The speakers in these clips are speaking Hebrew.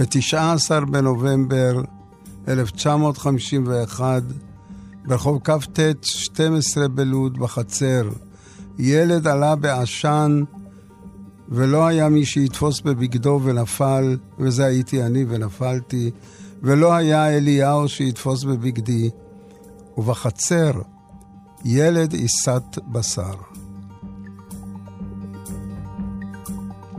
ב-19 בנובמבר 1951, ברחוב כ"ט, 12 בלוד, בחצר, ילד עלה בעשן ולא היה מי שיתפוס בבגדו ונפל, וזה הייתי אני ונפלתי, ולא היה אליהו שיתפוס בבגדי, ובחצר ילד עיסת בשר.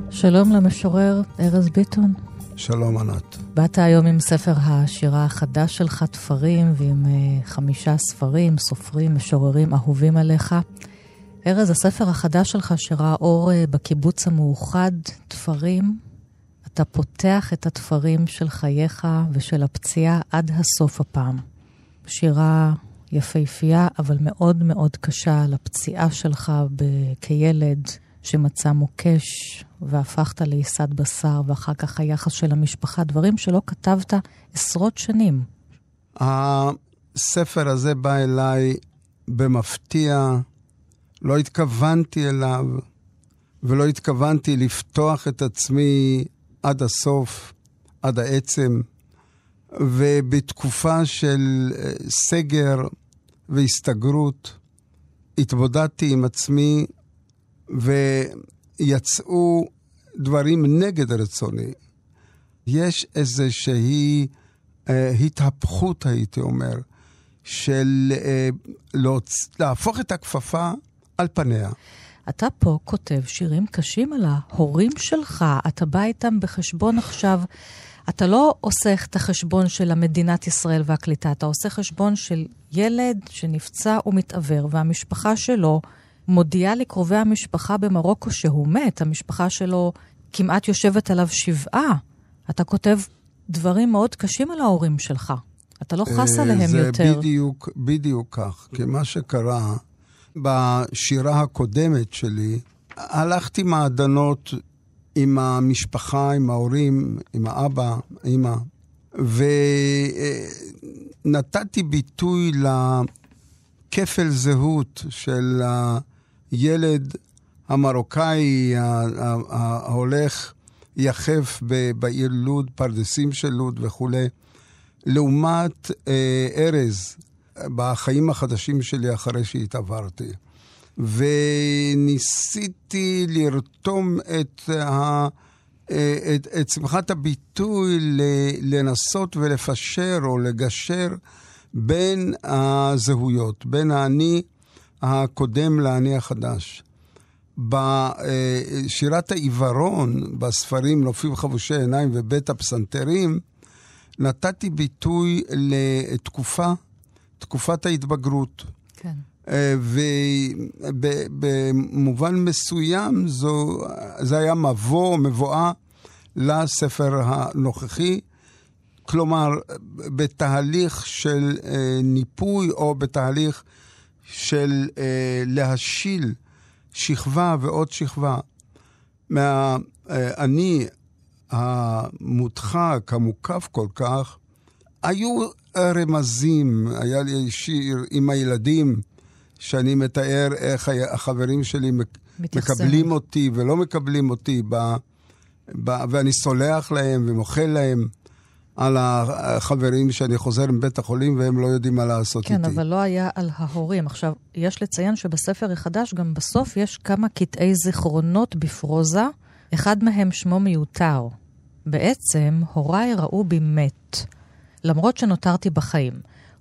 שלום למשורר ארז ביטון. שלום ענת. באת היום עם ספר השירה החדש שלך, תפרים, ועם uh, חמישה ספרים, סופרים, משוררים אהובים עליך. ארז, הספר החדש שלך שראה אור uh, בקיבוץ המאוחד, תפרים. אתה פותח את התפרים של חייך ושל הפציעה עד הסוף הפעם. שירה יפהפייה, אבל מאוד מאוד קשה לפציעה שלך ב- כילד שמצא מוקש והפכת לעיסת בשר, ואחר כך היחס של המשפחה, דברים שלא כתבת עשרות שנים. הספר הזה בא אליי במפתיע, לא התכוונתי אליו, ולא התכוונתי לפתוח את עצמי עד הסוף, עד העצם. ובתקופה של אה, סגר והסתגרות, התבודדתי עם עצמי ויצאו דברים נגד רצוני. יש איזושהי אה, התהפכות, הייתי אומר, של אה, להוצ... להפוך את הכפפה על פניה. אתה פה כותב שירים קשים על ההורים שלך, אתה בא איתם בחשבון עכשיו. אתה לא עושה את החשבון של המדינת ישראל והקליטה, אתה עושה חשבון של ילד שנפצע ומתעוור, והמשפחה שלו מודיעה לקרובי המשפחה במרוקו שהוא מת, המשפחה שלו כמעט יושבת עליו שבעה. אתה כותב דברים מאוד קשים על ההורים שלך. אתה לא חס אה, עליהם זה יותר. זה בדיוק, בדיוק כך. כי מה שקרה בשירה הקודמת שלי, הלכתי מעדנות עם המשפחה, עם ההורים, עם האבא, אימא, ונתתי ביטוי לכפל זהות של הילד המרוקאי ההולך יחף בעיר לוד, פרדסים של לוד וכולי, לעומת אה, ארז בחיים החדשים שלי אחרי שהתעברתי. וניסיתי לרתום את, ה, את, את שמחת הביטוי לנסות ולפשר או לגשר בין הזהויות, בין האני הקודם לאני החדש. בשירת העיוורון, בספרים נופים חבושי עיניים ובית הפסנתרים, נתתי ביטוי לתקופה, תקופת ההתבגרות. כן. ובמובן מסוים זו, זה היה מבוא, מבואה לספר הנוכחי. כלומר, בתהליך של אה, ניפוי או בתהליך של אה, להשיל שכבה ועוד שכבה מהאני המודחק, המוקף כל כך, היו רמזים, היה לי שיר עם הילדים, שאני מתאר איך החברים שלי מקבלים אותי ולא מקבלים אותי, ב, ב, ואני סולח להם ומוחל להם. על החברים שאני חוזר מבית החולים והם לא יודעים מה לעשות כן, איתי. כן, אבל לא היה על ההורים. עכשיו, יש לציין שבספר החדש גם בסוף יש כמה קטעי זיכרונות בפרוזה, אחד מהם שמו מיותר. בעצם, הוריי ראו בי מת, למרות שנותרתי בחיים.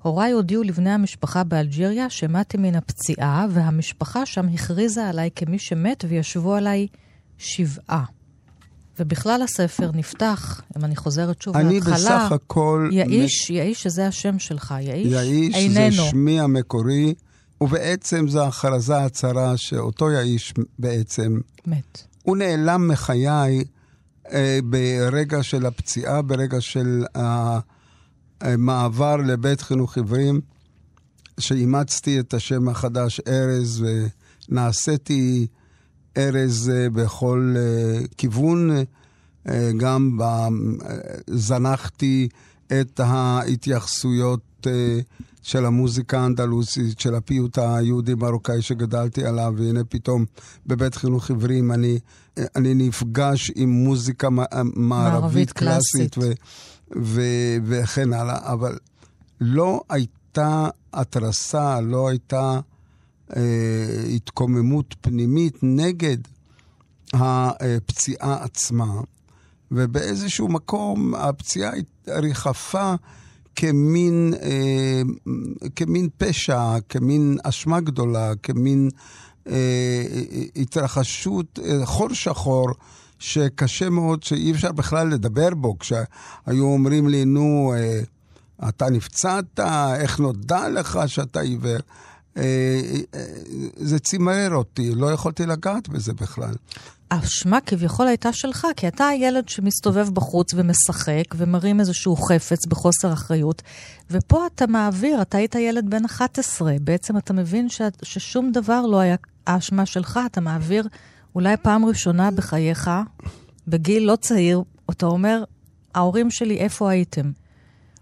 הוריי הודיעו לבני המשפחה באלג'יריה שמתי מן הפציעה, והמשפחה שם הכריזה עליי כמי שמת וישבו עליי שבעה. ובכלל הספר נפתח, אם אני חוזרת שוב אני להתחלה, בסך הכל... יאיש, מ... יאיש שזה השם שלך, יאיש, יאיש איננו. זה שמי המקורי, ובעצם זו הכרזה הצהרה שאותו יאיש בעצם... מת. הוא נעלם מחיי אה, ברגע של הפציעה, ברגע של המעבר לבית חינוך עיוורים, שאימצתי את השם החדש ארז ונעשיתי ארז אה, בכל אה, כיוון. גם זנחתי את ההתייחסויות של המוזיקה האנדלוסית, של הפיוט היהודי-מרוקאי שגדלתי עליו, והנה פתאום בבית חינוך עברים אני, אני נפגש עם מוזיקה מערבית, מערבית קלאסית, ו, ו, וכן הלאה, אבל לא הייתה התרסה, לא הייתה אה, התקוממות פנימית נגד הפציעה עצמה. ובאיזשהו מקום הפציעה ריחפה כמין, אה, כמין פשע, כמין אשמה גדולה, כמין אה, התרחשות, אה, חור שחור. שקשה מאוד, שאי אפשר בכלל לדבר בו. כשהיו אומרים לי, נו, אה, אתה נפצעת, איך נודע לך שאתה עיוור? אה, אה, זה צימרר אותי, לא יכולתי לגעת בזה בכלל. האשמה כביכול הייתה שלך, כי אתה הילד שמסתובב בחוץ ומשחק ומרים איזשהו חפץ בחוסר אחריות, ופה אתה מעביר, אתה היית ילד בן 11, בעצם אתה מבין ש, ששום דבר לא היה האשמה שלך, אתה מעביר אולי פעם ראשונה בחייך, בגיל לא צעיר, אתה אומר, ההורים שלי, איפה הייתם?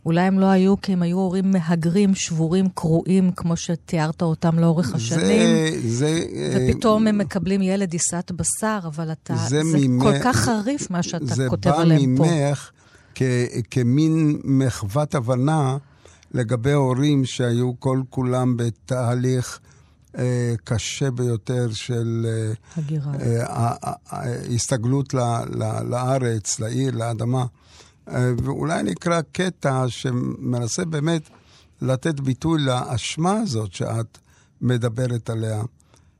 אולי הם לא היו כי הם היו הורים מהגרים, שבורים, קרועים, כמו שתיארת אותם לאורך השנים. זה... זה ופתאום הם מקבלים ילד עיסת בשר, אבל אתה... זה, זה ממך, כל כך חריף מה שאתה כותב עליהם פה. זה בא ממך כמין מחוות הבנה לגבי הורים שהיו כל כולם בתהליך... אה, קשה ביותר של אה, הגירה. אה, הסתגלות לארץ, לעיר, לאדמה. אה, ואולי נקרא קטע שמנסה באמת לתת ביטוי לאשמה הזאת שאת מדברת עליה.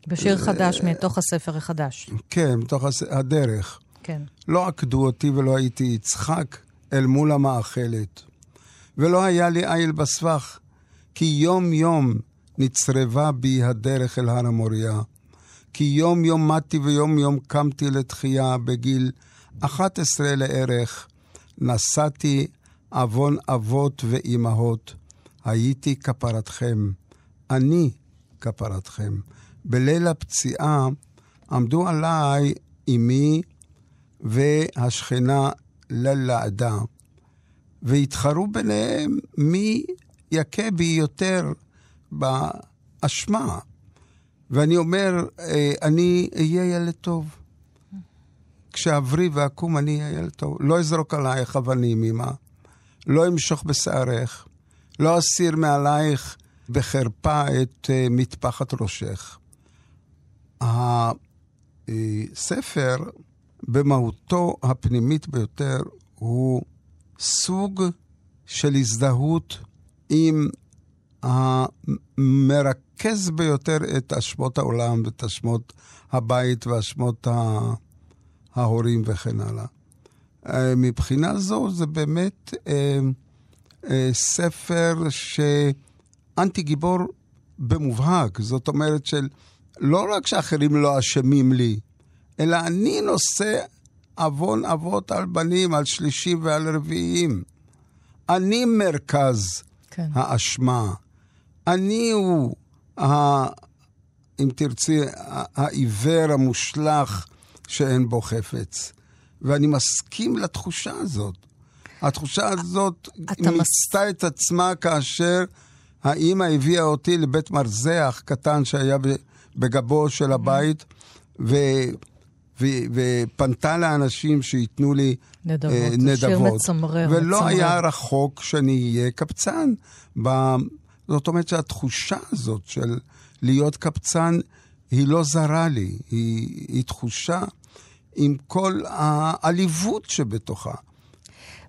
בשיר חדש מתוך הספר החדש. כן, מתוך הדרך. כן. לא עקדו אותי ולא הייתי יצחק אל מול המאכלת. ולא היה לי איל בסבך, כי יום-יום נצרבה בי הדרך אל הר המוריה. כי יום-יום מתי ויום-יום קמתי לתחייה בגיל 11 לערך, נשאתי עוון אבות ואימהות, הייתי כפרתכם, אני כפרתכם. בליל הפציעה עמדו עליי אמי והשכנה ללעדה, והתחרו ביניהם מי יכה בי יותר באשמה. ואני אומר, אה, אני אהיה ילד טוב. כשאבריא ואקום אני אהיה טוב. לא אזרוק עלייך אבנים, אמא. לא אמשוך בשערך. לא אסיר מעלייך בחרפה את uh, מטפחת ראשך. הספר, במהותו הפנימית ביותר, הוא סוג של הזדהות עם המרכז ביותר את אשמות העולם ואת אשמות הבית ואשמות ה... ההורים וכן הלאה. אה, מבחינה זו זה באמת אה, אה, ספר שאנטי גיבור במובהק. זאת אומרת של לא רק שאחרים לא אשמים לי, אלא אני נושא עוון אבות על בנים, על שלישים ועל רביעים. אני מרכז כן. האשמה. אני הוא, ה, אם תרצי, העיוור המושלך שאין בו חפץ. ואני מסכים לתחושה הזאת. התחושה הזאת מיצתה מס... את עצמה כאשר האימא הביאה אותי לבית מרזח קטן שהיה בגבו של הבית, ו... ו... ופנתה לאנשים שייתנו לי נדבות. אה, נדבות. שיר מצמרר. ולא מצמרר. היה רחוק שאני אהיה קבצן. ב... זאת אומרת שהתחושה הזאת של להיות קבצן היא לא זרה לי, היא, היא תחושה עם כל העליבות שבתוכה.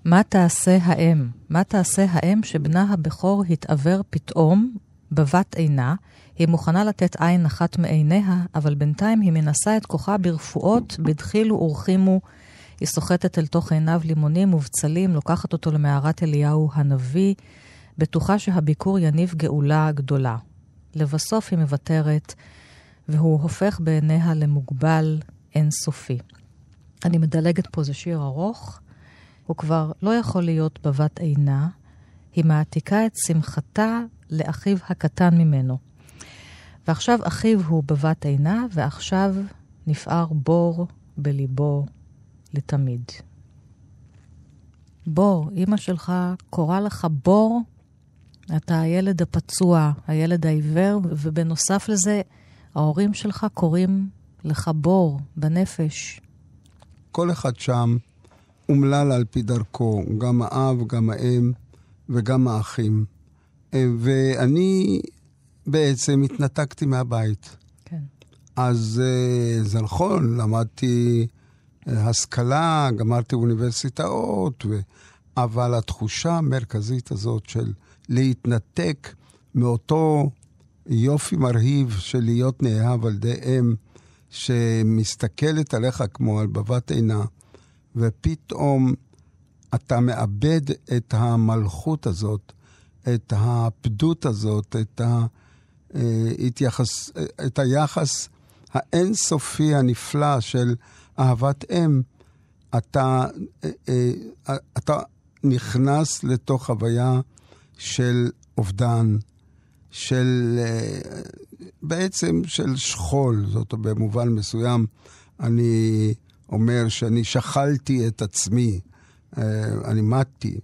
מה תעשה האם? מה תעשה האם שבנה הבכור התעוור פתאום בבת עינה? היא מוכנה לתת עין אחת מעיניה, אבל בינתיים היא מנסה את כוחה ברפואות, בדחילו ורחימו. היא סוחטת אל תוך עיניו לימונים ובצלים, לוקחת אותו למערת אליהו הנביא, בטוחה שהביקור יניב גאולה גדולה. לבסוף היא מוותרת, והוא הופך בעיניה למוגבל אינסופי. אני מדלגת פה, זה שיר ארוך. הוא כבר לא יכול להיות בבת עינה. היא מעתיקה את שמחתה לאחיו הקטן ממנו. ועכשיו אחיו הוא בבת עינה, ועכשיו נפער בור בליבו לתמיד. בור, אימא שלך קורא לך בור, אתה הילד הפצוע, הילד העיוור, ובנוסף לזה, ההורים שלך קוראים לך בור בנפש. כל אחד שם אומלל על פי דרכו, גם האב, גם האם וגם האחים. אה, ואני בעצם התנתקתי מהבית. כן. אז אה, זה נכון, למדתי אה, השכלה, גמרתי אוניברסיטאות, ו... אבל התחושה המרכזית הזאת של להתנתק מאותו יופי מרהיב של להיות נאהב על ידי אם שמסתכלת עליך כמו על בבת עינה, ופתאום אתה מאבד את המלכות הזאת, את הפדות הזאת, את, ההתייחס, את היחס האינסופי הנפלא של אהבת אם, אתה, אתה נכנס לתוך חוויה של אובדן, של בעצם של שכול, זאת במובן מסוים אני אומר שאני שכלתי את עצמי, אני מתתי.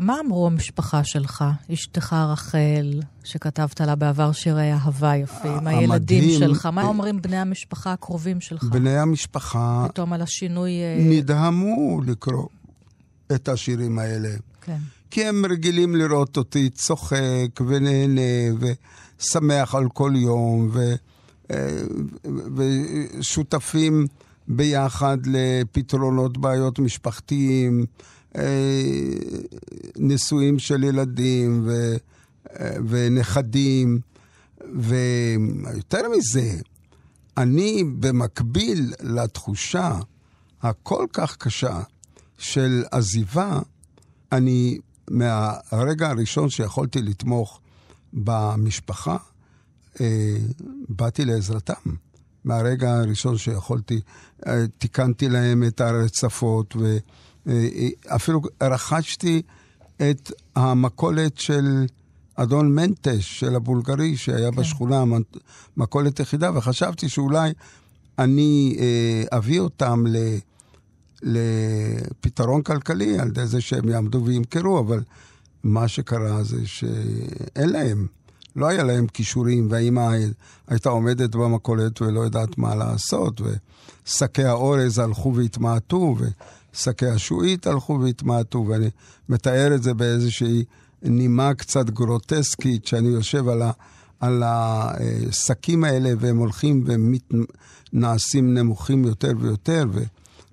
מה אמרו המשפחה שלך, אשתך רחל, שכתבת לה בעבר שירי אהבה יפים, הילדים שלך, מה אומרים בני המשפחה הקרובים שלך? בני המשפחה... פתאום על השינוי... נדהמו לקרוא את השירים האלה. כן. כי הם רגילים לראות אותי צוחק ונהנה ושמח על כל יום, ו, ושותפים ביחד לפתרונות בעיות משפחתיים. נישואים של ילדים ו, ונכדים, ויותר מזה, אני במקביל לתחושה הכל כך קשה של עזיבה, אני מהרגע הראשון שיכולתי לתמוך במשפחה, אה, באתי לעזרתם. מהרגע הראשון שיכולתי, אה, תיקנתי להם את הרצפות, ואפילו רכשתי את המכולת של אדון מנטש, של הבולגרי, שהיה כן. בשכונה, מכולת יחידה, וחשבתי שאולי אני אה, אביא אותם ל... לפתרון כלכלי על ידי זה שהם יעמדו וימכרו, אבל מה שקרה זה שאין להם, לא היה להם כישורים, והאימא הייתה עומדת במכולת ולא יודעת מה לעשות, ושקי האורז הלכו והתמעטו, ושקי השועית הלכו והתמעטו, ואני מתאר את זה באיזושהי נימה קצת גרוטסקית, שאני יושב על ה... על השקים האלה, והם הולכים ונעשים נמוכים יותר ויותר,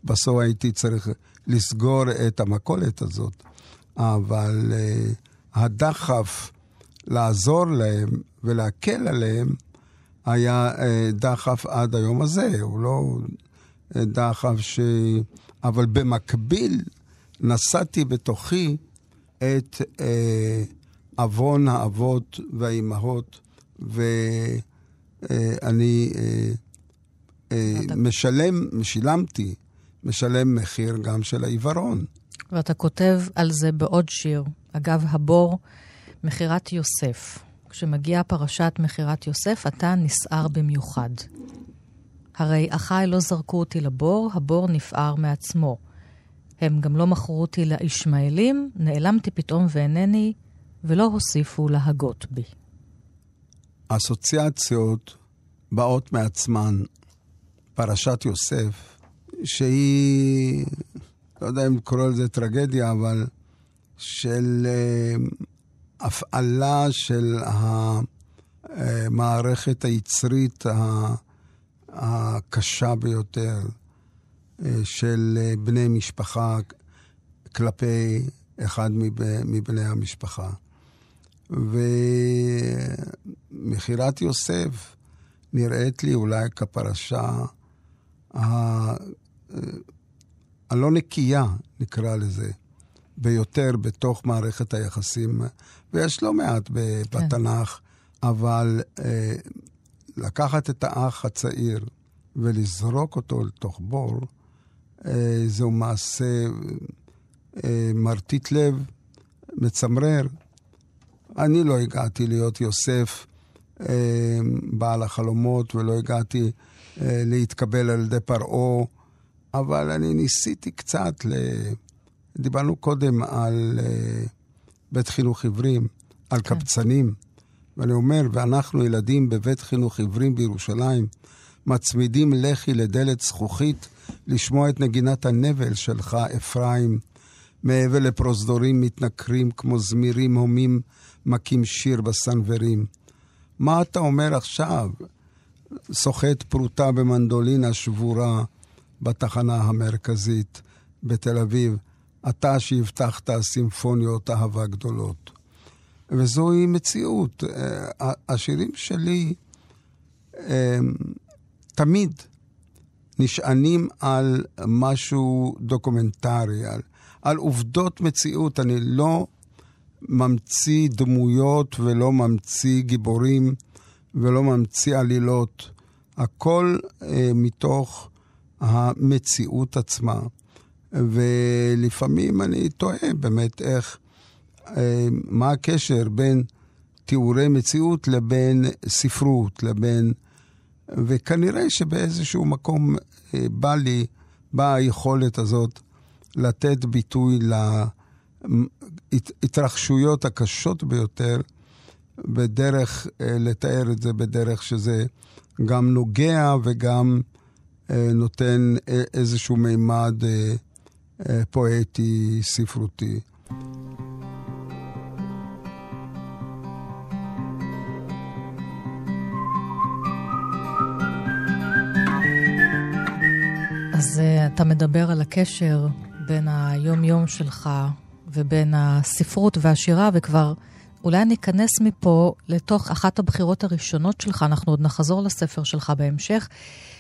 ובסוף הייתי צריך לסגור את המכולת הזאת. אבל uh, הדחף לעזור להם ולהקל עליהם היה uh, דחף עד היום הזה, הוא לא uh, דחף ש... אבל במקביל נשאתי בתוכי את עוון האבות והאימהות, ואני משלם, שילמתי, משלם מחיר גם של העיוורון. ואתה כותב על זה בעוד שיר. אגב, הבור, מכירת יוסף. כשמגיעה פרשת מכירת יוסף, אתה נסער במיוחד. הרי אחיי לא זרקו אותי לבור, הבור נפער מעצמו. הם גם לא מכרו אותי לישמעאלים, נעלמתי פתאום ואינני, ולא הוסיפו להגות בי. אסוציאציות באות מעצמן. פרשת יוסף, שהיא לא יודע אם לקרוא לזה טרגדיה, אבל של uh, הפעלה של המערכת היצרית הקשה ביותר uh, של uh, בני משפחה כלפי אחד מבני המשפחה. ומכירת יוסף נראית לי אולי כפרשה הלא נקייה, נקרא לזה, ביותר בתוך מערכת היחסים, ויש לא מעט כן. בתנ"ך, אבל אה, לקחת את האח הצעיר ולזרוק אותו לתוך בור, אה, זהו מעשה אה, מרטיט לב, מצמרר. אני לא הגעתי להיות יוסף אה, בעל החלומות, ולא הגעתי אה, להתקבל על ידי פרעה, אבל אני ניסיתי קצת, ל... דיברנו קודם על אה, בית חינוך עיוורים, על כן. קבצנים, ואני אומר, ואנחנו ילדים בבית חינוך עיוורים בירושלים, מצמידים לחי לדלת זכוכית לשמוע את נגינת הנבל שלך, אפרים. מעבר לפרוזדורים מתנכרים כמו זמירים הומים מכים שיר בסנוורים. מה אתה אומר עכשיו? סוחט פרוטה במנדולינה שבורה בתחנה המרכזית בתל אביב, אתה שהבטחת סימפוניות אהבה גדולות. וזוהי מציאות. אה, השירים שלי אה, תמיד נשענים על משהו דוקומנטרי, על, על עובדות מציאות. אני לא ממציא דמויות ולא ממציא גיבורים ולא ממציא עלילות. הכל אה, מתוך המציאות עצמה. ולפעמים אני תוהה באמת איך, אה, מה הקשר בין תיאורי מציאות לבין ספרות, לבין... וכנראה שבאיזשהו מקום אה, בא לי, באה היכולת הזאת לתת ביטוי להתרחשויות הקשות ביותר, בדרך, אה, לתאר את זה בדרך שזה גם נוגע וגם נותן איזשהו מימד פואטי, ספרותי. אז אתה מדבר על הקשר בין היום-יום שלך ובין הספרות והשירה, וכבר אולי ניכנס מפה לתוך אחת הבחירות הראשונות שלך, אנחנו עוד נחזור לספר שלך בהמשך.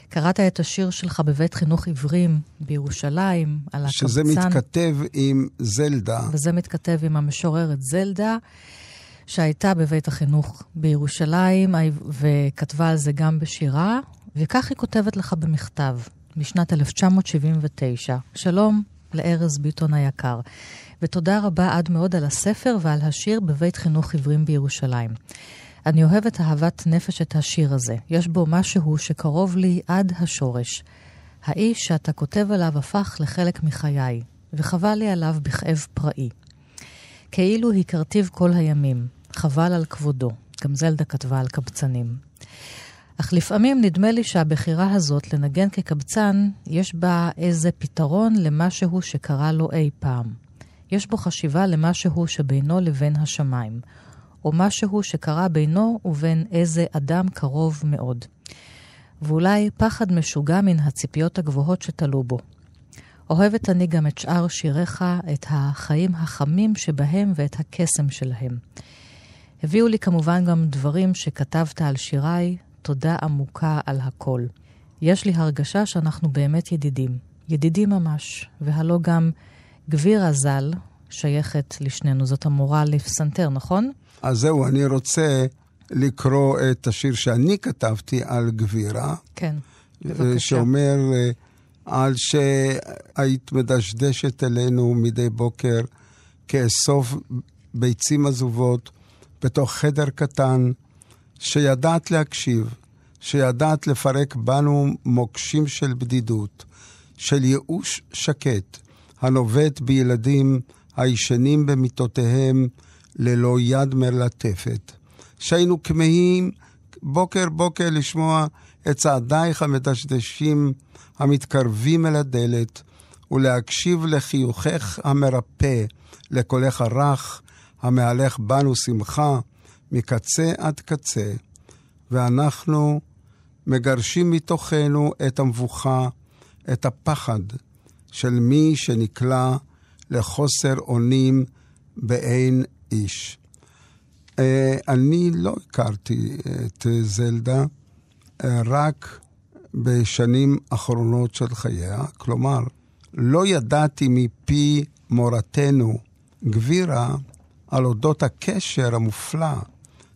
קראת את השיר שלך בבית חינוך עיוורים בירושלים, על הקבצן. שזה מתכתב עם זלדה. וזה מתכתב עם המשוררת זלדה, שהייתה בבית החינוך בירושלים, וכתבה על זה גם בשירה, וכך היא כותבת לך במכתב. משנת 1979. שלום לארז ביטון היקר, ותודה רבה עד מאוד על הספר ועל השיר בבית חינוך עיוורים בירושלים. אני אוהבת אהבת נפש את השיר הזה. יש בו משהו שקרוב לי עד השורש. האיש שאתה כותב עליו הפך לחלק מחיי, וחבל לי עליו בכאב פראי. כאילו הכרתיו כל הימים, חבל על כבודו. גם זלדה כתבה על קבצנים. אך לפעמים נדמה לי שהבחירה הזאת לנגן כקבצן, יש בה איזה פתרון למשהו שקרה לו אי פעם. יש בו חשיבה למשהו שבינו לבין השמיים, או משהו שקרה בינו ובין איזה אדם קרוב מאוד. ואולי פחד משוגע מן הציפיות הגבוהות שתלו בו. אוהבת אני גם את שאר שיריך, את החיים החמים שבהם ואת הקסם שלהם. הביאו לי כמובן גם דברים שכתבת על שיריי, תודה עמוקה על הכל. יש לי הרגשה שאנחנו באמת ידידים. ידידים ממש, והלא גם גבירה ז"ל שייכת לשנינו. זאת המורה לפסנתר, נכון? אז זהו, אני רוצה לקרוא את השיר שאני כתבתי על גבירה. כן, בבקשה. שאומר אה, על שהיית מדשדשת אלינו מדי בוקר כאסוף ביצים עזובות בתוך חדר קטן, שידעת להקשיב, שידעת לפרק בנו מוקשים של בדידות, של ייאוש שקט, הנובט בילדים הישנים במיטותיהם ללא יד מלטפת. שהיינו כמהים בוקר בוקר לשמוע את צעדייך המדשדשים המתקרבים אל הדלת, ולהקשיב לחיוכך המרפא, לקולך הרך, המהלך בנו שמחה, מקצה עד קצה, ואנחנו מגרשים מתוכנו את המבוכה, את הפחד של מי שנקלע לחוסר אונים באין איש. אה, אני לא הכרתי את זלדה אה, רק בשנים אחרונות של חייה, כלומר, לא ידעתי מפי מורתנו, גבירה, על אודות הקשר המופלא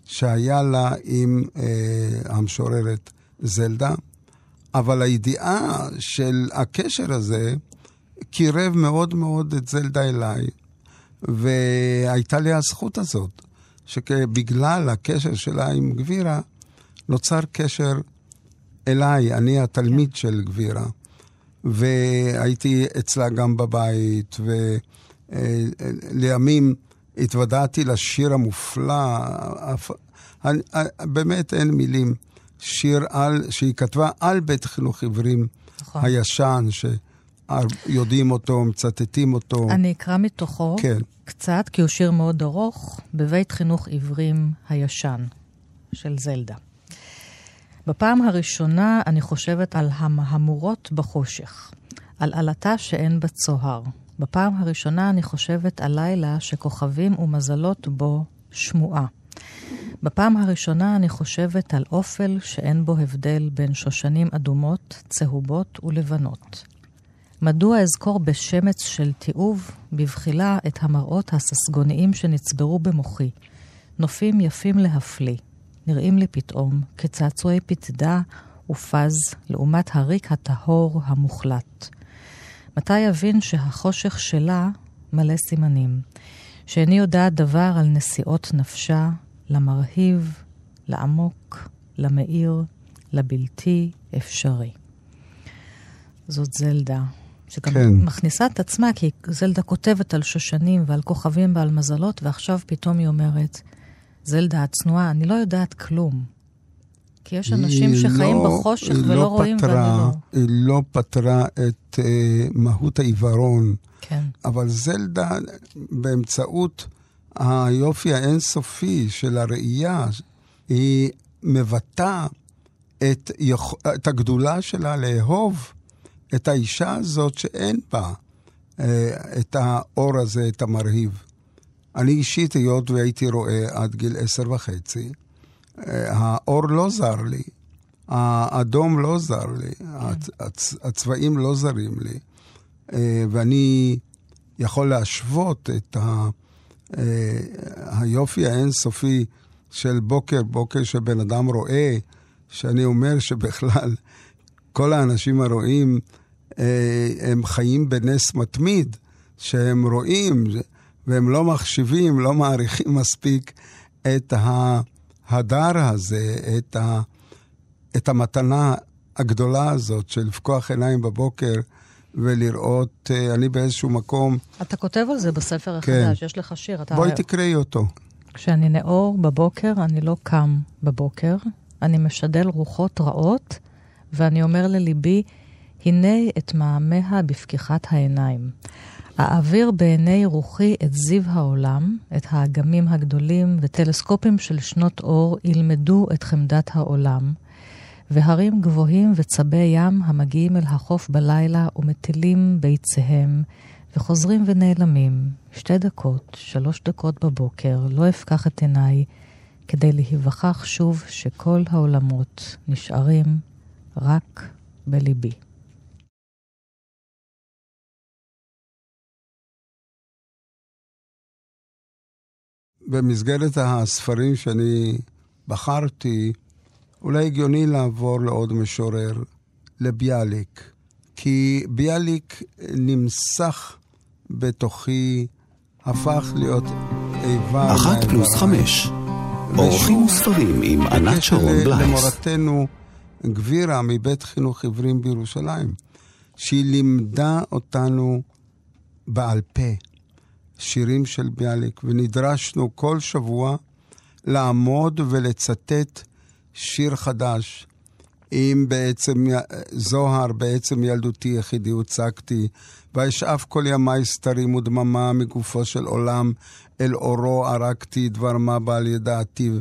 שהיה לה עם אה, המשוררת זלדה, אבל הידיעה של הקשר הזה קירב מאוד מאוד את זלדה אליי, והייתה לי הזכות הזאת, שבגלל הקשר שלה עם גבירה, נוצר קשר אליי, אני התלמיד של גבירה. והייתי אצלה גם בבית, ולימים התוודעתי לשיר המופלא, באמת אין מילים. שיר על, שהיא כתבה על בית חינוך עיוורים נכון. הישן, שיודעים אותו, מצטטים אותו. אני אקרא מתוכו כן. קצת, כי הוא שיר מאוד ארוך, בבית חינוך עיוורים הישן של זלדה. בפעם הראשונה אני חושבת על המהמורות בחושך, על עלתה שאין בה צוהר. בפעם הראשונה אני חושבת על לילה שכוכבים ומזלות בו שמועה. בפעם הראשונה אני חושבת על אופל שאין בו הבדל בין שושנים אדומות, צהובות ולבנות. מדוע אזכור בשמץ של תיעוב, בבחילה, את המראות הססגוניים שנצברו במוחי? נופים יפים להפליא, נראים לי פתאום כצעצועי פתדה ופז לעומת הריק הטהור המוחלט. מתי אבין שהחושך שלה מלא סימנים? שאיני יודעת דבר על נסיעות נפשה, למרהיב, לעמוק, למאיר, לבלתי אפשרי. זאת זלדה, שגם כן. מכניסה את עצמה, כי זלדה כותבת על שושנים ועל כוכבים ועל מזלות, ועכשיו פתאום היא אומרת, זלדה הצנועה, אני לא יודעת כלום. כי יש אנשים שחיים לא, בחושך ולא לא רואים פתרה, ואני לא. היא לא פתרה את uh, מהות העיוורון. כן. אבל זלדה, באמצעות היופי האינסופי של הראייה, היא מבטאה את, את הגדולה שלה לאהוב את האישה הזאת שאין בה uh, את האור הזה, את המרהיב. אני אישית, היות והייתי רואה עד גיל עשר וחצי, אה, האור לא זר לי, האדום לא זר לי, הצ, הצ, הצבעים לא זרים לי, אה, ואני יכול להשוות את ה, אה, היופי האינסופי של בוקר, בוקר שבן אדם רואה, שאני אומר שבכלל כל האנשים הרואים, הם חיים בנס מתמיד, שהם רואים, והם לא מחשיבים, לא מעריכים מספיק את ההדר הזה, את, ה, את המתנה הגדולה הזאת של לפקוח עיניים בבוקר ולראות, אה, אני באיזשהו מקום... אתה כותב על זה בספר כן. החדש, יש לך שיר. אתה... בואי תקראי אותו. כשאני נאור בבוקר, אני לא קם בבוקר, אני משדל רוחות רעות, ואני אומר לליבי, הנה את מעמיה בפקיחת העיניים. אעביר בעיני רוחי את זיו העולם, את האגמים הגדולים וטלסקופים של שנות אור ילמדו את חמדת העולם, והרים גבוהים וצבי ים המגיעים אל החוף בלילה ומטילים ביציהם, וחוזרים ונעלמים, שתי דקות, שלוש דקות בבוקר, לא אפקח את עיניי, כדי להיווכח שוב שכל העולמות נשארים רק בליבי. במסגרת הספרים שאני בחרתי, אולי הגיוני לעבור לעוד משורר, לביאליק. כי ביאליק נמסך בתוכי, הפך להיות איבר. אחת פלוס חמש. אורחים וספרים עם ענת שרון בלייס. למורתנו גבירה מבית חינוך עיוורים בירושלים, שהיא לימדה אותנו בעל פה. שירים של ביאליק, ונדרשנו כל שבוע לעמוד ולצטט שיר חדש. אם בעצם זוהר, בעצם ילדותי יחידי הוצגתי, ואשאף כל ימי סתרים ודממה מגופו של עולם, אל אורו ערקתי דבר מה בעל ידעתי,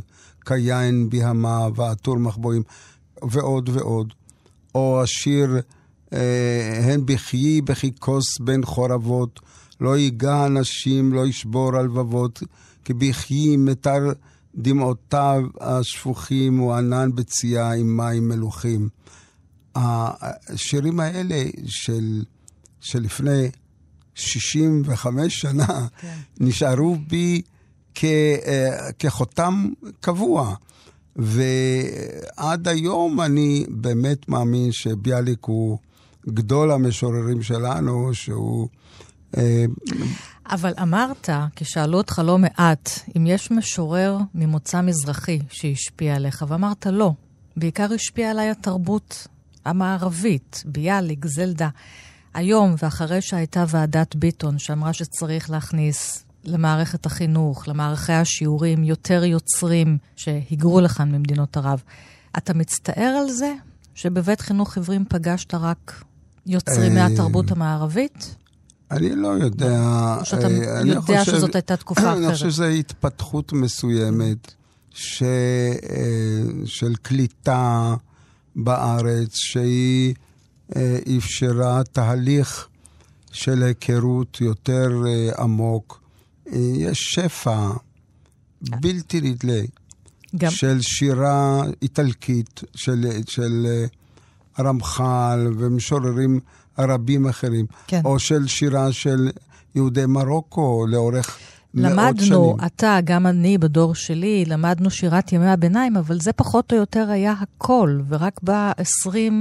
כיין בהמה ועטור מחבואים, ועוד ועוד. או השיר, אה, הן בחיי בכי כוס בין חורבות, לא ייגע אנשים, לא ישבור הלבבות, כי בכי מטר דמעותיו השפוכים הוא ענן בצייה עם מים מלוכים. השירים האלה של, של לפני 65 שנה כן. נשארו בי כ, אה, כחותם קבוע. ועד היום אני באמת מאמין שביאליק הוא גדול המשוררים שלנו, שהוא... אה, אבל אמרת, כי שאלו אותך לא מעט, אם יש משורר ממוצא מזרחי שהשפיע עליך, ואמרת לא. בעיקר השפיעה עליי התרבות המערבית, ביאליק, זלדה. היום, ואחרי שהייתה ועדת ביטון, שאמרה שצריך להכניס למערכת החינוך, למערכי השיעורים, יותר יוצרים שהיגרו לכאן ממדינות ערב, אתה מצטער על זה שבבית חינוך עיוורים פגשת רק יוצרים אה, מהתרבות המערבית? אני לא יודע. או שאתה אה, יודע חושב, שזאת הייתה תקופה אחרת. אני חושב שזו התפתחות מסוימת ש, אה, של קליטה בארץ, שהיא אפשרה תהליך של היכרות יותר עמוק. יש שפע בלתי נדלה גם. של שירה איטלקית, של, של רמח"ל ומשוררים רבים אחרים. כן. או של שירה של יהודי מרוקו לאורך למדנו, מאות שנים. למדנו, אתה, גם אני בדור שלי, למדנו שירת ימי הביניים, אבל זה פחות או יותר היה הכל, ורק ב-20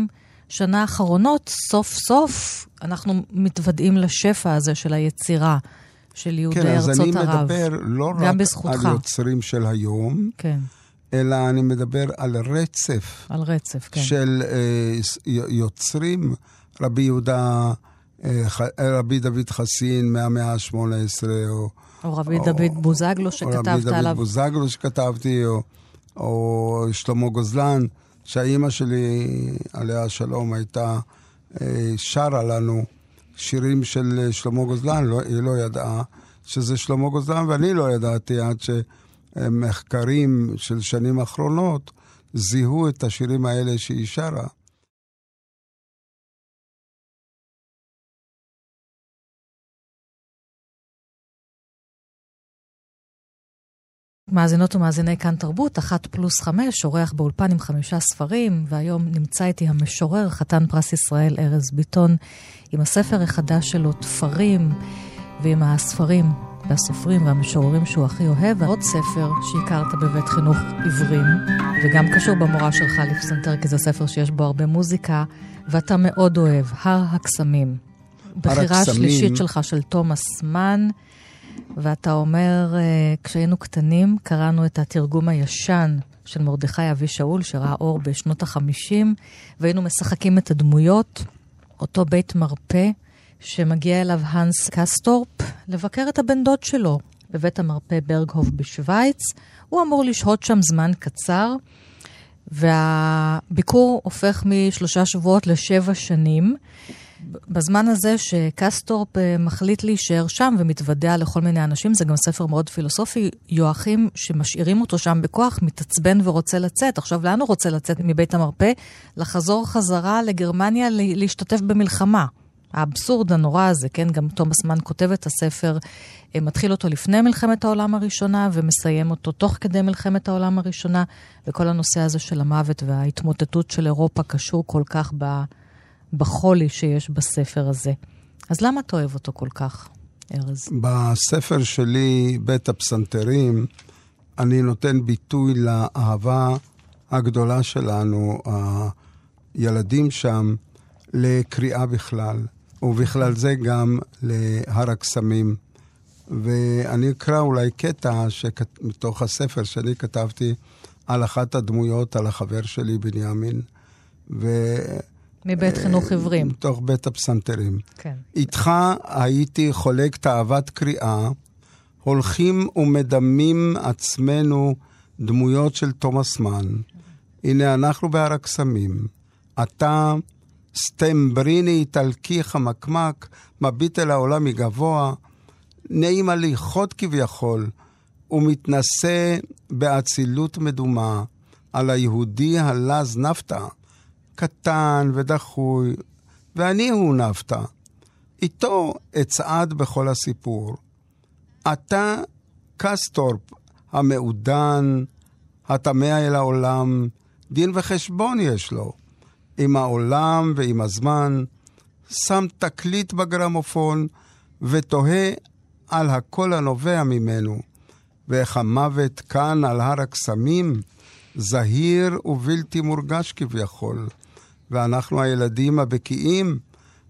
שנה האחרונות, סוף סוף, אנחנו מתוודעים לשפע הזה של היצירה. של יהודי כן, ארצות ערב. כן, אז אני מדבר לא רק בזכותך. על יוצרים של היום, כן. אלא אני מדבר על רצף. על רצף, כן. של אה, יוצרים, רבי יהודה, אה, רבי דוד חסין מהמאה ה-18, או... או רבי או, דוד בוזגלו שכתבת עליו. או רבי דוד בוזגלו שכתבתי, או, או שלמה גוזלן, שהאימא שלי, עליה השלום, הייתה אה, שרה לנו שירים של שלמה גוזלן, לא, היא לא ידעה שזה שלמה גוזלן, ואני לא ידעתי עד ש... מחקרים של שנים אחרונות זיהו את השירים האלה שהיא שרה. מאזינות ומאזיני כאן תרבות, אחת פלוס חמש, אורח באולפן עם חמישה ספרים, והיום נמצא איתי המשורר, חתן פרס ישראל ארז ביטון, עם הספר החדש שלו, תפרים, ועם הספרים והסופרים והמשוררים שהוא הכי אוהב, ועוד ספר שהכרת בבית חינוך עיוורים, וגם קשור במורה שלך לפסנתר, כי זה ספר שיש בו הרבה מוזיקה, ואתה מאוד אוהב, הר הקסמים. בחירה השלישית שלך של תומאס מן, ואתה אומר, אה, כשהיינו קטנים, קראנו את התרגום הישן של מרדכי אבי שאול, שראה אור בשנות החמישים, והיינו משחקים את הדמויות, אותו בית מרפא. שמגיע אליו הנס קסטורפ לבקר את הבן דוד שלו בבית המרפא ברגהוף בשוויץ. הוא אמור לשהות שם זמן קצר, והביקור הופך משלושה שבועות לשבע שנים. בזמן הזה שקסטורפ אה, מחליט להישאר שם ומתוודע לכל מיני אנשים, זה גם ספר מאוד פילוסופי, יואכים שמשאירים אותו שם בכוח, מתעצבן ורוצה לצאת. עכשיו, לאן הוא רוצה לצאת מבית המרפא? לחזור חזרה לגרמניה להשתתף במלחמה. האבסורד הנורא הזה, כן, גם תומאס מן כותב את הספר, אה, מתחיל אותו לפני מלחמת העולם הראשונה ומסיים אותו תוך כדי מלחמת העולם הראשונה, וכל הנושא הזה של המוות וההתמוטטות של אירופה קשור כל כך בחולי שיש בספר הזה. אז למה אתה אוהב אותו כל כך, ארז? בספר שלי, בית הפסנתרים, אני נותן ביטוי לאהבה הגדולה שלנו, הילדים שם, לקריאה בכלל. ובכלל זה גם להר הקסמים. ואני אקרא אולי קטע שכת... מתוך הספר שאני כתבתי על אחת הדמויות, על החבר שלי בנימין. ו... מבית חינוך עיוורים. מתוך בית הפסנתרים. כן. איתך הייתי חולק תאוות קריאה, הולכים ומדמים עצמנו דמויות של תומאס מן. הנה אנחנו בהר הקסמים. אתה סטמבריני איטלקי חמקמק, מביט אל העולם מגבוה, נעים הליכות כביכול, ומתנשא באצילות מדומה על היהודי הלז נפתא, קטן ודחוי, ואני הוא נפתא. איתו אצעד בכל הסיפור. אתה קסטורפ המעודן, התמה אל העולם, דין וחשבון יש לו. עם העולם ועם הזמן, שם תקליט בגרמופון ותוהה על הקול הנובע ממנו, ואיך המוות כאן על הר הקסמים זהיר ובלתי מורגש כביכול, ואנחנו הילדים הבקיאים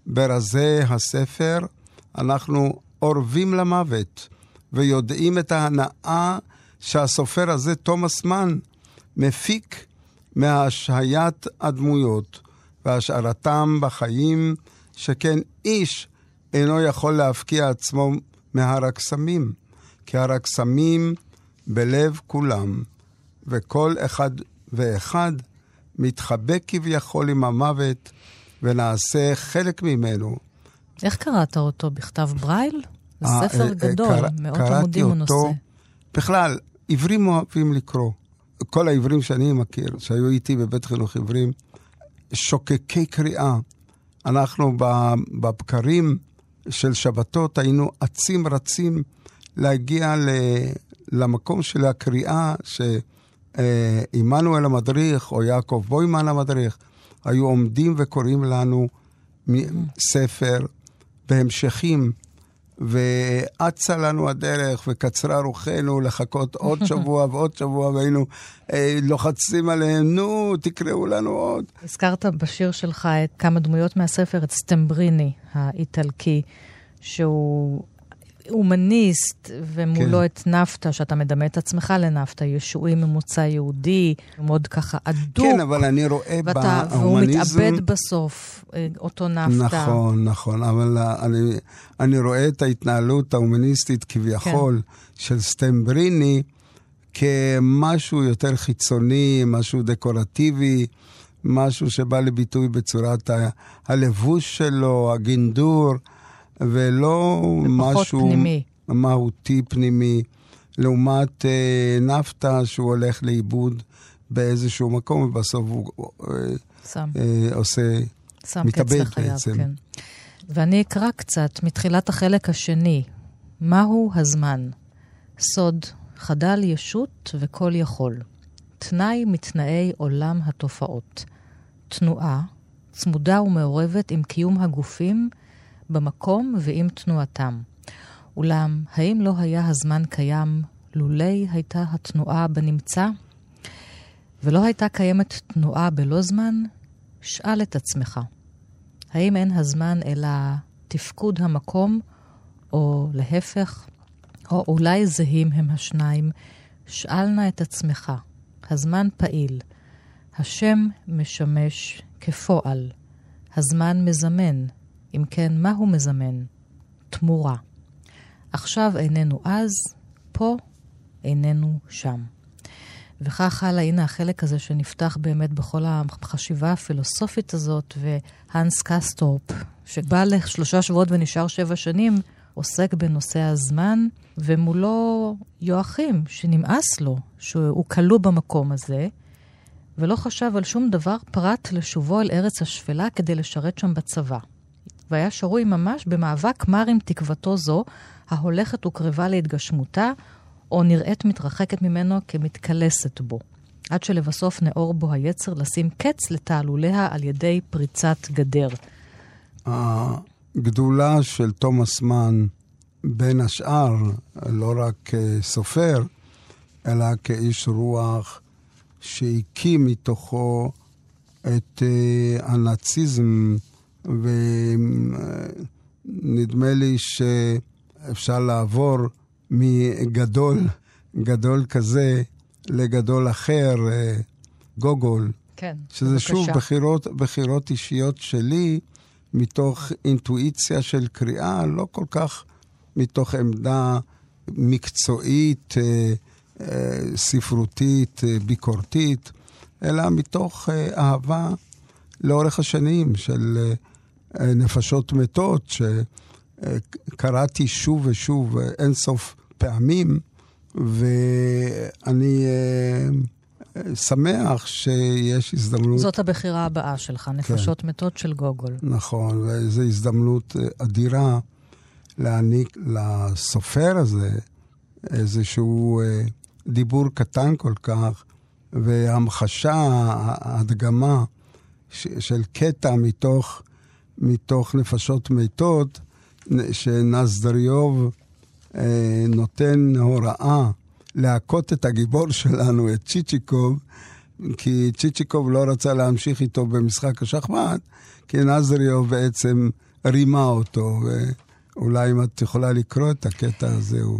ברזי הספר, אנחנו אורבים למוות, ויודעים את ההנאה שהסופר הזה, תומאס מן, מפיק מהשהיית הדמויות והשארתם בחיים, שכן איש אינו יכול להפקיע עצמו מהר הקסמים, כי הר הקסמים בלב כולם, וכל אחד ואחד מתחבק כביכול עם המוות, ונעשה חלק ממנו. איך קראת אותו? בכתב ברייל? זה אה, ספר אה, גדול, מאות עמודים הוא נושא. בכלל, עיוורים אוהבים לקרוא. כל העיוורים שאני מכיר, שהיו איתי בבית חינוך עיוורים, שוקקי קריאה. אנחנו בבקרים של שבתות היינו אצים רצים להגיע ל, למקום של הקריאה שעמנואל המדריך או יעקב בוימן המדריך היו עומדים וקוראים לנו ספר בהמשכים ואצה לנו הדרך וקצרה רוחנו לחכות עוד שבוע ועוד שבוע, והיינו אה, לוחצים עליהם, נו, תקראו לנו עוד. הזכרת בשיר שלך את כמה דמויות מהספר, את סטמבריני האיטלקי, שהוא הומניסט, ומולו כן. את נפתא, שאתה מדמה את עצמך לנפתא, ישועי ממוצא יהודי, מאוד ככה אדוק. כן, אבל אני רואה ואתה, בהומניזם... והוא מתאבד בסוף, אה, אותו נפתא. נכון, נכון, אבל אני, אני רואה את ההתנהלות ההומניסטית כביכול כן. של סטמבריני כמשהו יותר חיצוני, משהו דקורטיבי. משהו שבא לביטוי בצורת ה- הלבוש שלו, הגינדור, ולא משהו פנימי. מהותי פנימי, לעומת אה, נפטה שהוא הולך לאיבוד באיזשהו מקום, ובסוף הוא אה, שם. אה, עושה, שם מתאבד לחייו, בעצם. כן. ואני אקרא קצת מתחילת החלק השני. מהו הזמן? סוד, חדל ישות וכל יכול. תנאי מתנאי עולם התופעות. תנועה, צמודה ומעורבת עם קיום הגופים במקום ועם תנועתם. אולם, האם לא היה הזמן קיים לולי הייתה התנועה בנמצא? ולא הייתה קיימת תנועה בלא זמן? שאל את עצמך. האם אין הזמן אלא תפקוד המקום, או להפך? או אולי זהים הם השניים? שאל נא את עצמך. הזמן פעיל. השם משמש כפועל. הזמן מזמן. אם כן, מה הוא מזמן? תמורה. עכשיו איננו אז, פה איננו שם. וכך הלאה, הנה החלק הזה שנפתח באמת בכל החשיבה הפילוסופית הזאת, והנס קסטורפ, שבא לשלושה שבועות ונשאר שבע שנים, עוסק בנושא הזמן, ומולו יואכים, שנמאס לו, שהוא כלוא במקום הזה, ולא חשב על שום דבר פרט לשובו אל ארץ השפלה כדי לשרת שם בצבא. והיה שרוי ממש במאבק מר עם תקוותו זו, ההולכת וקרבה להתגשמותה, או נראית מתרחקת ממנו כמתקלסת בו. עד שלבסוף נאור בו היצר לשים קץ לתעלוליה על ידי פריצת גדר. הגדולה של תומאס מן, בין השאר, לא רק כסופר, אלא כאיש רוח שהקים מתוכו את uh, הנאציזם ונדמה לי שאפשר לעבור מגדול, גדול כזה לגדול אחר, אה, גוגול. כן, שזה בבקשה. שוב בחירות, בחירות אישיות שלי, מתוך אינטואיציה של קריאה, לא כל כך מתוך עמדה מקצועית, אה, אה, ספרותית, ביקורתית, אלא מתוך אהבה לאורך השנים של נפשות מתות, שקראתי שוב ושוב אה, אינסוף פעמים, ואני אה, שמח שיש הזדמנות... זאת הבחירה הבאה שלך, כן. נפשות כן. מתות של גוגול. נכון, וזו הזדמנות אדירה להעניק לסופר הזה איזשהו דיבור קטן כל כך, והמחשה, הדגמה של קטע מתוך, מתוך נפשות מתות, שנסדריוב אה, נותן הוראה להכות את הגיבור שלנו, את צ'יצ'יקוב, כי צ'יצ'יקוב לא רצה להמשיך איתו במשחק השחמט, כי נזריוב בעצם רימה אותו, ואולי אם את יכולה לקרוא את הקטע הזה, הוא...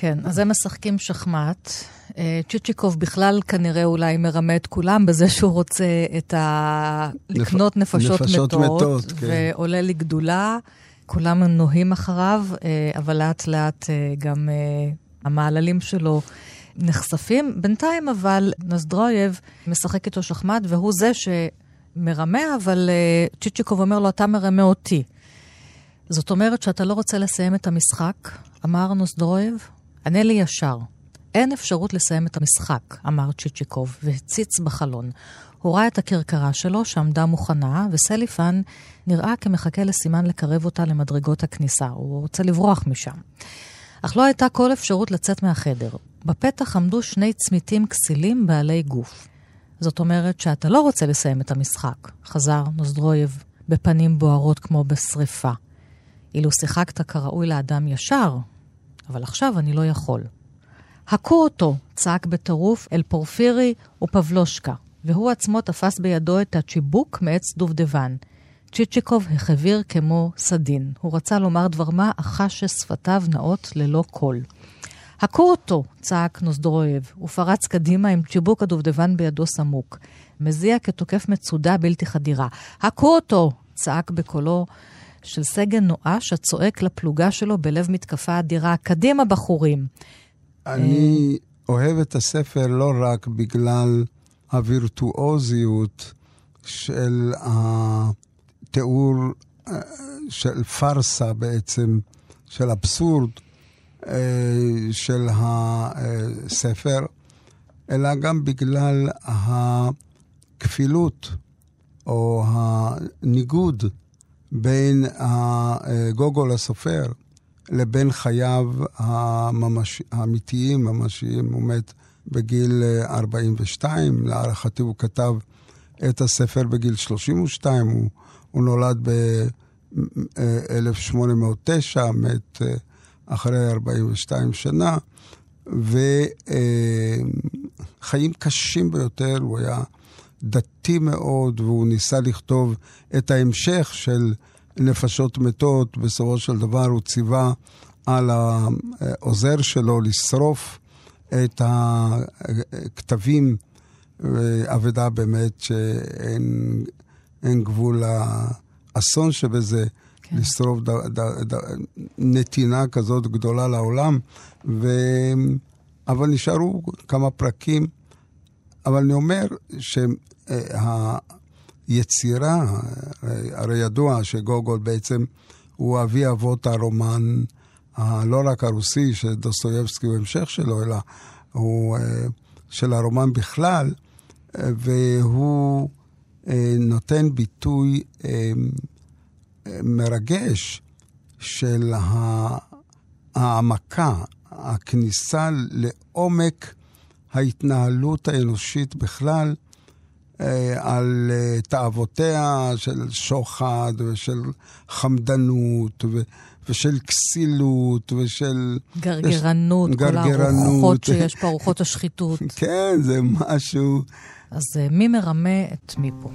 כן, אז הם משחקים שחמט. אה, צ'יצ'יקוב בכלל כנראה אולי מרמה את כולם בזה שהוא רוצה את ה... לקנות נפשות, נפשות מתות, מתות כן. ועולה לגדולה. כולם נוהים אחריו, אה, אבל לאט לאט אה, גם המעללים שלו נחשפים. בינתיים אבל נזדרויב משחק איתו שחמט, והוא זה שמרמה, אבל צ'יצ'יקוב אומר לו, אתה מרמה אותי. זאת אומרת שאתה לא רוצה לסיים את המשחק, אמר נוסדרויב, ענה לי ישר. אין אפשרות לסיים את המשחק, אמר צ'יצ'יקוב, והציץ בחלון. הוא ראה את הכרכרה שלו שעמדה מוכנה, וסליפן נראה כמחכה לסימן לקרב אותה למדרגות הכניסה. הוא רוצה לברוח משם. אך לא הייתה כל אפשרות לצאת מהחדר. בפתח עמדו שני צמיתים כסילים בעלי גוף. זאת אומרת שאתה לא רוצה לסיים את המשחק, חזר נוזדרויב בפנים בוערות כמו בשריפה. אילו שיחקת כראוי לאדם ישר, אבל עכשיו אני לא יכול. הכו אותו, צעק בטירוף אל פורפירי ופבלושקה, והוא עצמו תפס בידו את הצ'יבוק מעץ דובדבן. צ'יצ'יקוב החביר כמו סדין. הוא רצה לומר דבר מה, אך חש ששפתיו נאות ללא קול. הכו אותו, צעק נוסדרויב, ופרץ קדימה עם צ'יבוק הדובדבן בידו סמוק. מזיע כתוקף מצודה בלתי חדירה. הכו אותו! צעק בקולו של סגן נואש הצועק לפלוגה שלו בלב מתקפה אדירה. קדימה, בחורים! אני אוהב את הספר לא רק בגלל הווירטואוזיות של התיאור אה, של פארסה בעצם, של אבסורד אה, של הספר, אלא גם בגלל הכפילות או הניגוד בין גוגול הסופר לבין חייו הממש... האמיתיים, ממשיים. הוא מת בגיל 42, אה, להערכתי הוא כתב את הספר בגיל 32, הוא, הוא נולד ב-1809, מת אה, אחרי 42 שנה, וחיים קשים ביותר, הוא היה דתי מאוד, והוא ניסה לכתוב את ההמשך של נפשות מתות, בסופו של דבר הוא ציווה על העוזר שלו לשרוף את הכתבים, אבדה באמת שאין גבול לאסון שבזה. כן. לשרוף ד, ד, ד, נתינה כזאת גדולה לעולם, ו... אבל נשארו כמה פרקים. אבל אני אומר שה... יצירה, הרי ידוע שגוגול בעצם הוא אבי אבות הרומן, לא רק הרוסי, שדוסטויבסקי הוא המשך שלו, אלא הוא אה, של הרומן בכלל, והוא אה, נותן ביטוי אה, מרגש של העמקה, הכניסה לעומק ההתנהלות האנושית בכלל, אה, על אה, תאוותיה של שוחד ושל חמדנות ו, ושל כסילות ושל... גרגרנות, כל הרוחות שיש פה, רוחות השחיתות. כן, זה משהו... אז אה, מי מרמה את מי פה?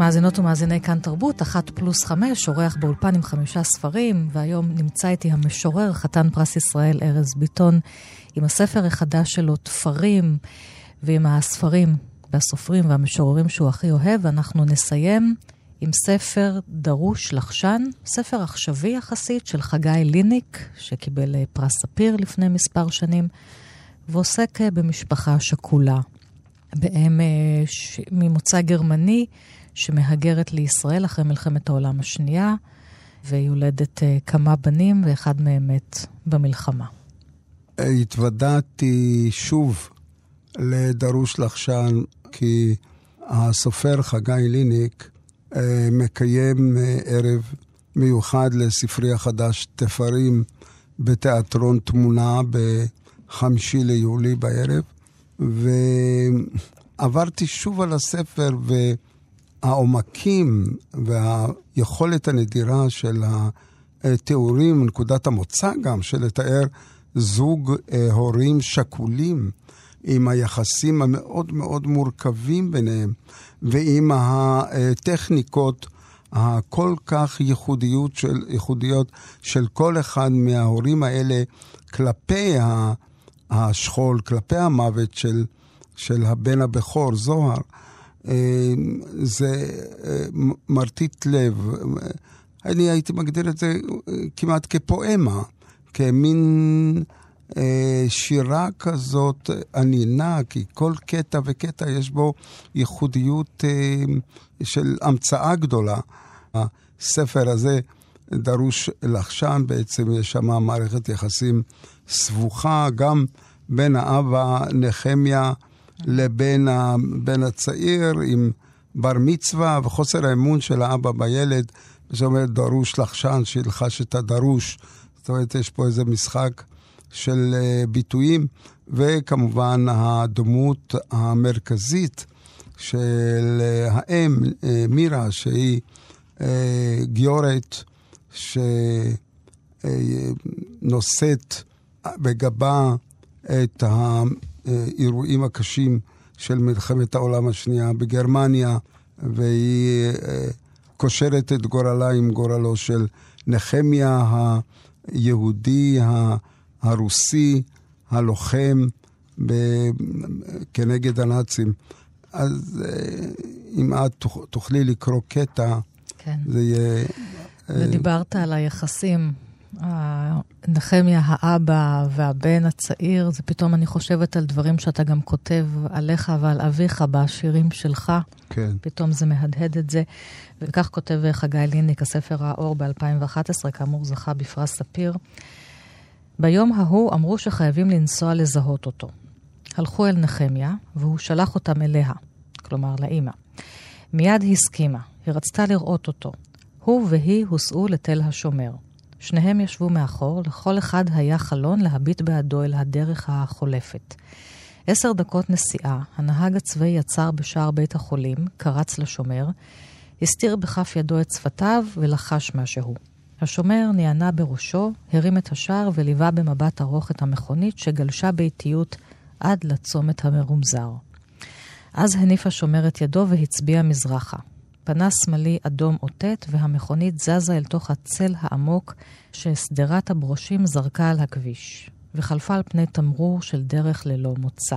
מאזינות ומאזיני כאן תרבות, אחת פלוס חמש, אורח באולפן עם חמישה ספרים, והיום נמצא איתי המשורר, חתן פרס ישראל ארז ביטון, עם הספר החדש שלו, תפרים, ועם הספרים והסופרים והמשוררים שהוא הכי אוהב. אנחנו נסיים עם ספר דרוש לחשן, ספר עכשווי יחסית של חגי ליניק, שקיבל אה, פרס ספיר לפני מספר שנים, ועוסק אה, במשפחה שכולה. באם אה, ממוצא גרמני, שמהגרת לישראל אחרי מלחמת העולם השנייה, ויולדת uh, כמה בנים, ואחד מהם מת במלחמה. התוודעתי שוב לדרוש לחשן, כי הסופר חגי ליניק uh, מקיים uh, ערב מיוחד לספרי החדש תפרים בתיאטרון תמונה בחמישי ליולי בערב, ועברתי שוב על הספר ו... העומקים והיכולת הנדירה של התיאורים, נקודת המוצא גם, של לתאר זוג אה, הורים שכולים, עם היחסים המאוד מאוד מורכבים ביניהם, ועם הטכניקות הכל כך ייחודיות של, ייחודיות של כל אחד מההורים האלה כלפי השכול, כלפי המוות של, של הבן הבכור, זוהר. אה, זה אה, מרטיט לב. אני הייתי מגדיר את זה כמעט כפואמה, כמין אה, שירה כזאת ענינה, כי כל קטע וקטע יש בו ייחודיות של המצאה גדולה. הספר הזה, דרוש לחשן, בעצם יש שם מערכת יחסים סבוכה, גם בין האבא נחמיה לבין הבן הצעיר עם בר מצווה וחוסר האמון של האבא בילד. זאת אומרת, דרוש לחשן שילחש את הדרוש. זאת אומרת, יש פה איזה משחק של uh, ביטויים, וכמובן הדמות המרכזית של uh, האם, uh, מירה, שהיא גיורת, שנושאת בגבה את האירועים הקשים של מלחמת העולם השנייה בגרמניה, והיא קושרת את גורלה עם גורלו של נחמיה היהודי, הרוסי, הלוחם כנגד הנאצים. אז אם את תוכלי לקרוא קטע, כן. זה יהיה... ודיברת על היחסים נחמיה האבא והבן הצעיר, זה פתאום אני חושבת על דברים שאתה גם כותב עליך ועל אביך בשירים שלך. כן. פתאום זה מהדהד את זה. וכך כותב חגי ליניק, הספר האור ב-2011, כאמור זכה בפרס ספיר. ביום ההוא אמרו שחייבים לנסוע לזהות אותו. הלכו אל נחמיה, והוא שלח אותם אליה, כלומר לאימא. מיד הסכימה, היא רצתה לראות אותו. הוא והיא הוסעו לתל השומר. שניהם ישבו מאחור, לכל אחד היה חלון להביט בעדו אל הדרך החולפת. עשר דקות נסיעה, הנהג הצבאי עצר בשער בית החולים, קרץ לשומר, הסתיר בכף ידו את שפתיו ולחש משהו. השומר נענה בראשו, הרים את השער וליווה במבט ארוך את המכונית שגלשה באיטיות עד לצומת המרומזר. אז הניף השומר את ידו והצביע מזרחה. פנס שמאלי אדום אותת, והמכונית זזה אל תוך הצל העמוק ששדרת הברושים זרקה על הכביש, וחלפה על פני תמרור של דרך ללא מוצא.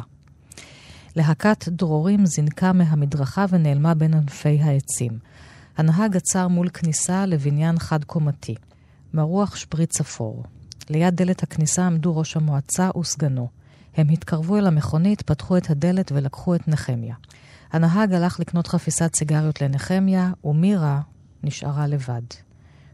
להקת דרורים זינקה מהמדרכה ונעלמה בין ענפי העצים. הנהג עצר מול כניסה לבניין חד-קומתי. מרוח שפריץ אפור. ליד דלת הכניסה עמדו ראש המועצה וסגנו. הם התקרבו אל המכונית, פתחו את הדלת ולקחו את נחמיה. הנהג הלך לקנות חפיסת סיגריות לנחמיה, ומירה נשארה לבד.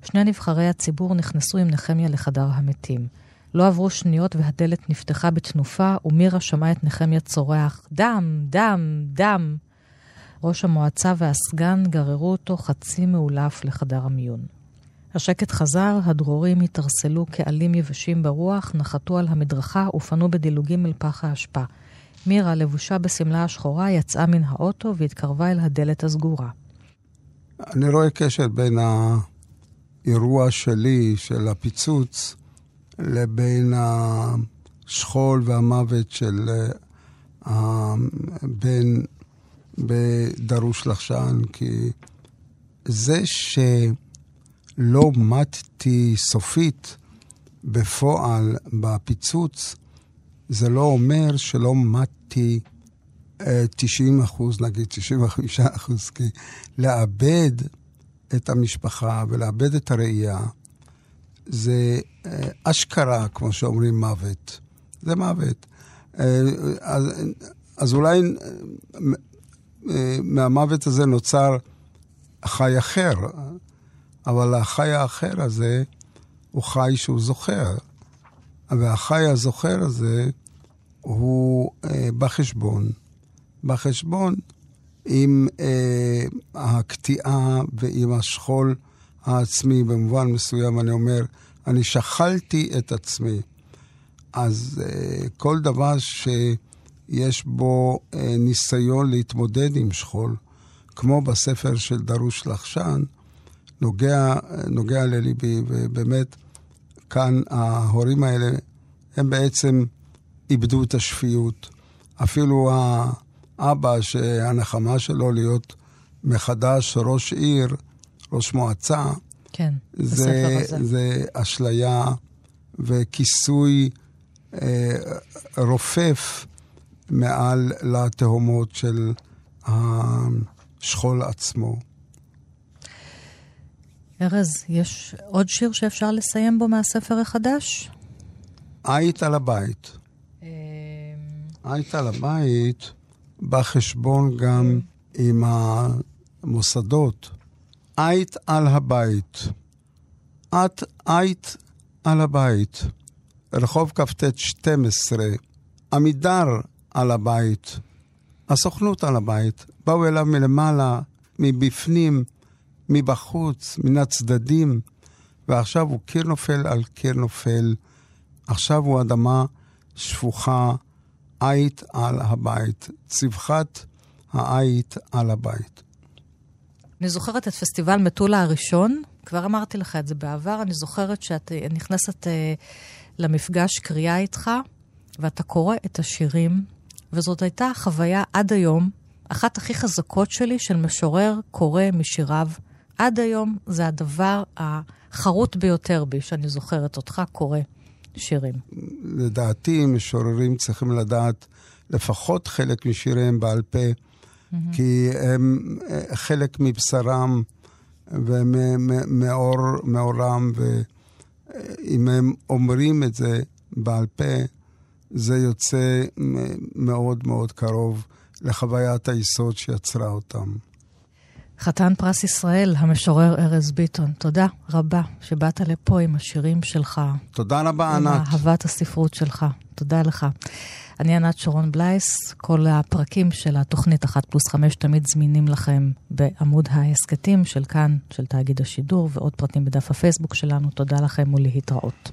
שני נבחרי הציבור נכנסו עם נחמיה לחדר המתים. לא עברו שניות והדלת נפתחה בתנופה, ומירה שמעה את נחמיה צורח, דם, דם, דם. ראש המועצה והסגן גררו אותו חצי מאולף לחדר המיון. השקט חזר, הדרורים התערסלו כעלים יבשים ברוח, נחתו על המדרכה ופנו בדילוגים אל פח האשפה. מירה, לבושה בשמלה השחורה, יצאה מן האוטו והתקרבה אל הדלת הסגורה. אני רואה קשר בין האירוע שלי, של הפיצוץ, לבין השכול והמוות של הבן בדרוש לחשן, כי זה שלא מתתי סופית בפועל בפיצוץ, זה לא אומר שלא מתתי 90 אחוז, נגיד 95 אחוז, כי לאבד את המשפחה ולאבד את הראייה, זה אה, אשכרה, כמו שאומרים, מוות. זה מוות. אה, אז, אז אולי אה, מהמוות הזה נוצר חי אחר, אבל החי האחר הזה הוא חי שהוא זוכר. והחי הזוכר הזה הוא אה, בחשבון. בחשבון עם אה, הקטיעה ועם השכול העצמי. במובן מסוים אני אומר, אני שכלתי את עצמי. אז אה, כל דבר שיש בו אה, ניסיון להתמודד עם שכול, כמו בספר של דרוש לחשן, נוגע, נוגע לליבי, ובאמת, כאן ההורים האלה הם בעצם איבדו את השפיות. אפילו האבא, שהנחמה שלו להיות מחדש ראש עיר, ראש מועצה, כן, זה, זה אשליה וכיסוי אה, רופף מעל לתהומות של השכול עצמו. ארז, יש עוד שיר שאפשר לסיים בו מהספר החדש? היית על הבית. אמ, היית על הבית בא חשבון גם עם המוסדות. היית על הבית. את היית על הבית. רחוב כ"ט 12, עמידר על הבית. הסוכנות על הבית. באו אליו מלמעלה, מבפנים, מבחוץ, מן הצדדים, ועכשיו הוא קיר נופל על קיר נופל. עכשיו הוא אדמה שפוכה, עית על הבית. צווחת העית על הבית. אני זוכרת את פסטיבל מטולה הראשון, כבר אמרתי לך את זה בעבר, אני זוכרת שאת אה, נכנסת uh, למפגש קריאה איתך, ואתה קורא את השירים, וזאת הייתה חוויה עד היום, אחת הכי חזקות שלי של משורר קורא משיריו. עד היום זה הדבר החרוט ביותר בי, שאני זוכרת אותך קורא שירים. לדעתי, משוררים צריכים לדעת לפחות חלק משיריהם בעל פה, mm-hmm. כי הם אה, חלק מבשרם ומאורם, ואם הם אומרים את זה בעל פה, זה יוצא מאוד מאוד קרוב לחוויית היסוד שיצרה אותם. חתן פרס ישראל, המשורר ארז ביטון, תודה רבה שבאת לפה עם השירים שלך. תודה רבה, ענת. עם אהבת הספרות שלך. תודה לך. אני ענת שרון בלייס, כל הפרקים של התוכנית אחת פלוס חמש תמיד זמינים לכם בעמוד ההסכתים של כאן, של תאגיד השידור, ועוד פרטים בדף הפייסבוק שלנו. תודה לכם ולהתראות.